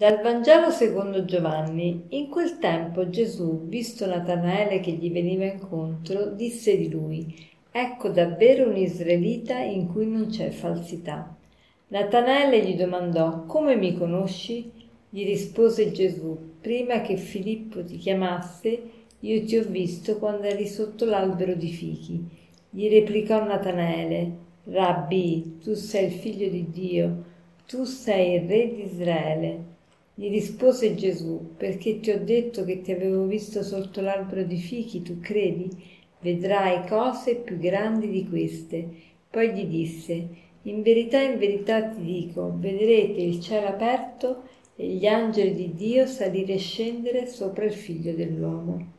Dal Vangelo secondo Giovanni. In quel tempo Gesù, visto Natanaele che gli veniva incontro, disse di lui, Ecco davvero un israelita in cui non c'è falsità. Natanaele gli domandò, Come mi conosci? Gli rispose Gesù, Prima che Filippo ti chiamasse, io ti ho visto quando eri sotto l'albero di fichi. Gli replicò Natanaele, Rabbi, tu sei il figlio di Dio, tu sei il re di Israele. Gli rispose Gesù, perché ti ho detto che ti avevo visto sotto l'albero di fichi, tu credi? Vedrai cose più grandi di queste. Poi gli disse, in verità, in verità ti dico, vedrete il cielo aperto e gli angeli di Dio salire e scendere sopra il figlio dell'uomo.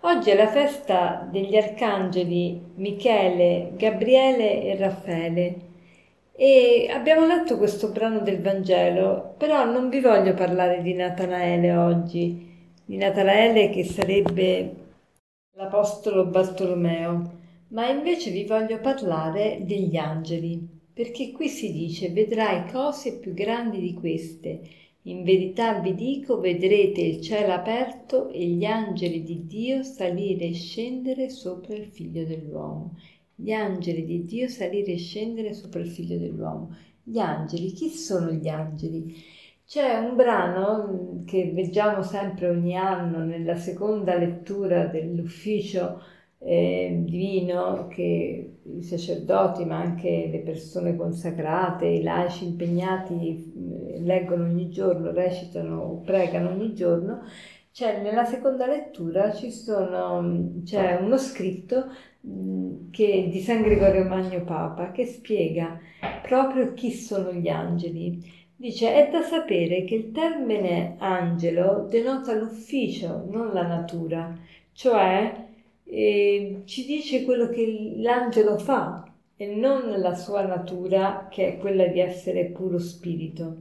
Oggi è la festa degli arcangeli Michele, Gabriele e Raffaele e abbiamo letto questo brano del Vangelo, però non vi voglio parlare di Natanaele oggi, di Natanaele che sarebbe l'Apostolo Bartolomeo, ma invece vi voglio parlare degli angeli, perché qui si dice vedrai cose più grandi di queste. In verità vi dico, vedrete il cielo aperto e gli angeli di Dio salire e scendere sopra il figlio dell'uomo gli angeli di Dio salire e scendere sopra il figlio dell'uomo. Gli angeli, chi sono gli angeli? C'è un brano che leggiamo sempre ogni anno nella seconda lettura dell'ufficio eh, divino che i sacerdoti ma anche le persone consacrate, i laici impegnati mm, leggono ogni giorno, recitano o pregano ogni giorno, c'è nella seconda lettura sono, mm, c'è uno scritto Mm, che, di San Gregorio Magno Papa che spiega proprio chi sono gli angeli. Dice è da sapere che il termine angelo denota l'ufficio, non la natura, cioè eh, ci dice quello che l'angelo fa e non la sua natura che è quella di essere puro spirito.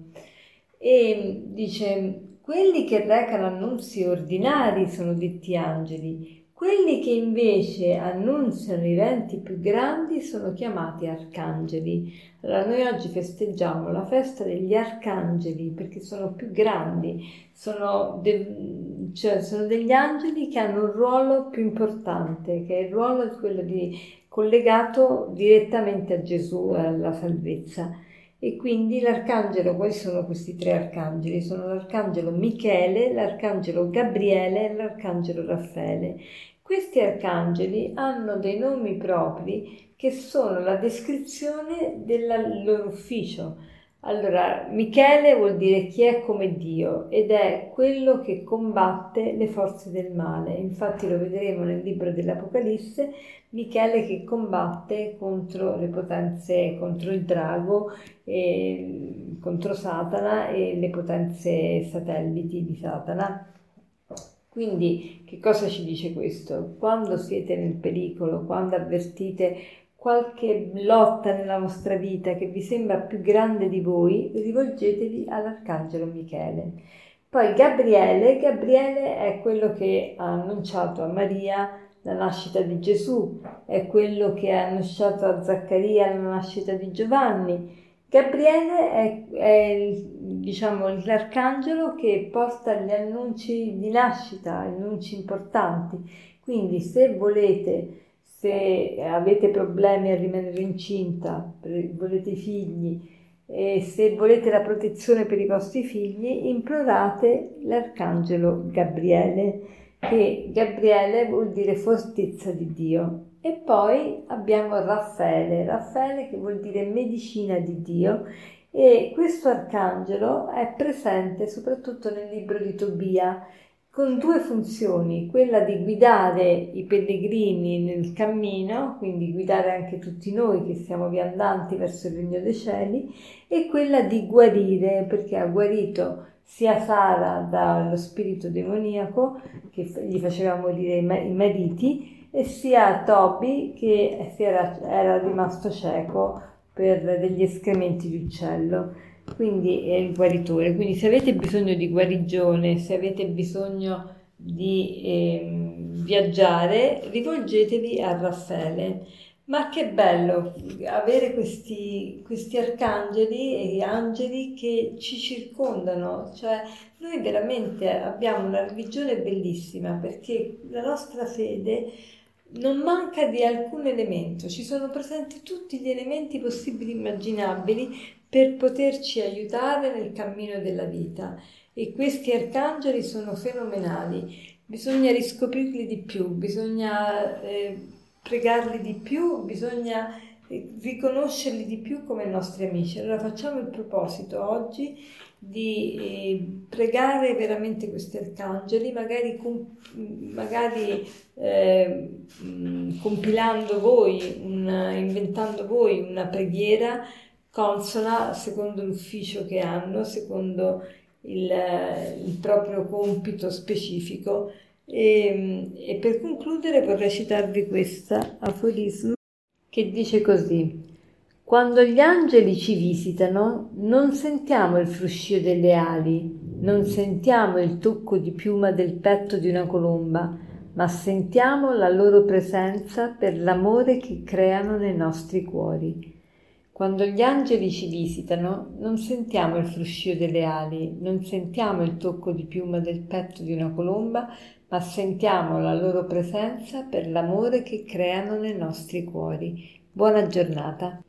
E dice quelli che recano annunzi ordinari sono detti angeli, quelli che invece annunziano eventi più grandi sono chiamati arcangeli. Allora noi oggi festeggiamo la festa degli arcangeli perché sono più grandi, sono, de- cioè sono degli angeli che hanno un ruolo più importante, che è il ruolo di quello di, collegato direttamente a Gesù e alla salvezza. E quindi l'arcangelo, quali sono questi tre arcangeli? Sono l'arcangelo Michele, l'arcangelo Gabriele e l'arcangelo Raffaele. Questi arcangeli hanno dei nomi propri che sono la descrizione del loro ufficio. Allora, Michele vuol dire chi è come Dio ed è quello che combatte le forze del male. Infatti lo vedremo nel libro dell'Apocalisse, Michele che combatte contro le potenze, contro il drago, e, contro Satana e le potenze satelliti di Satana. Quindi che cosa ci dice questo? Quando siete nel pericolo, quando avvertite qualche lotta nella vostra vita che vi sembra più grande di voi, rivolgetevi all'Arcangelo Michele. Poi Gabriele, Gabriele è quello che ha annunciato a Maria la nascita di Gesù, è quello che ha annunciato a Zaccaria la nascita di Giovanni. Gabriele è, è diciamo, l'arcangelo che porta gli annunci di nascita, annunci importanti. Quindi se volete, se avete problemi a rimanere incinta, volete figli, e se volete la protezione per i vostri figli, implorate l'arcangelo Gabriele, che Gabriele vuol dire fortezza di Dio. E poi abbiamo Raffaele, Raffaele che vuol dire medicina di Dio e questo arcangelo è presente soprattutto nel libro di Tobia con due funzioni, quella di guidare i pellegrini nel cammino, quindi guidare anche tutti noi che siamo viandanti verso il regno dei cieli, e quella di guarire, perché ha guarito sia Sara dallo spirito demoniaco che gli faceva morire i mariti, e sia Toby che era, era rimasto cieco per degli escrementi di uccello, quindi è il guaritore. Quindi se avete bisogno di guarigione, se avete bisogno di eh, viaggiare, rivolgetevi a Raffaele. Ma che bello avere questi, questi arcangeli e angeli che ci circondano, cioè noi veramente abbiamo una religione bellissima perché la nostra fede non manca di alcun elemento, ci sono presenti tutti gli elementi possibili e immaginabili per poterci aiutare nel cammino della vita. E questi arcangeli sono fenomenali, bisogna riscoprirli di più, bisogna... Eh, pregarli di più, bisogna eh, riconoscerli di più come nostri amici. Allora facciamo il proposito. Oggi di eh, pregare veramente questi arcangeli, magari, com- magari eh, compilando voi, una, inventando voi una preghiera consona secondo l'ufficio che hanno, secondo il, il proprio compito specifico e, ehm, e per concludere vorrei citarvi questo aforisma che dice così. Quando gli angeli ci visitano, non sentiamo il fruscio delle ali, non sentiamo il tocco di piuma del petto di una colomba, ma sentiamo la loro presenza per l'amore che creano nei nostri cuori. Quando gli angeli ci visitano, non sentiamo il fruscio delle ali, non sentiamo il tocco di piuma del petto di una colomba, ma sentiamo la loro presenza per l'amore che creano nei nostri cuori. Buona giornata.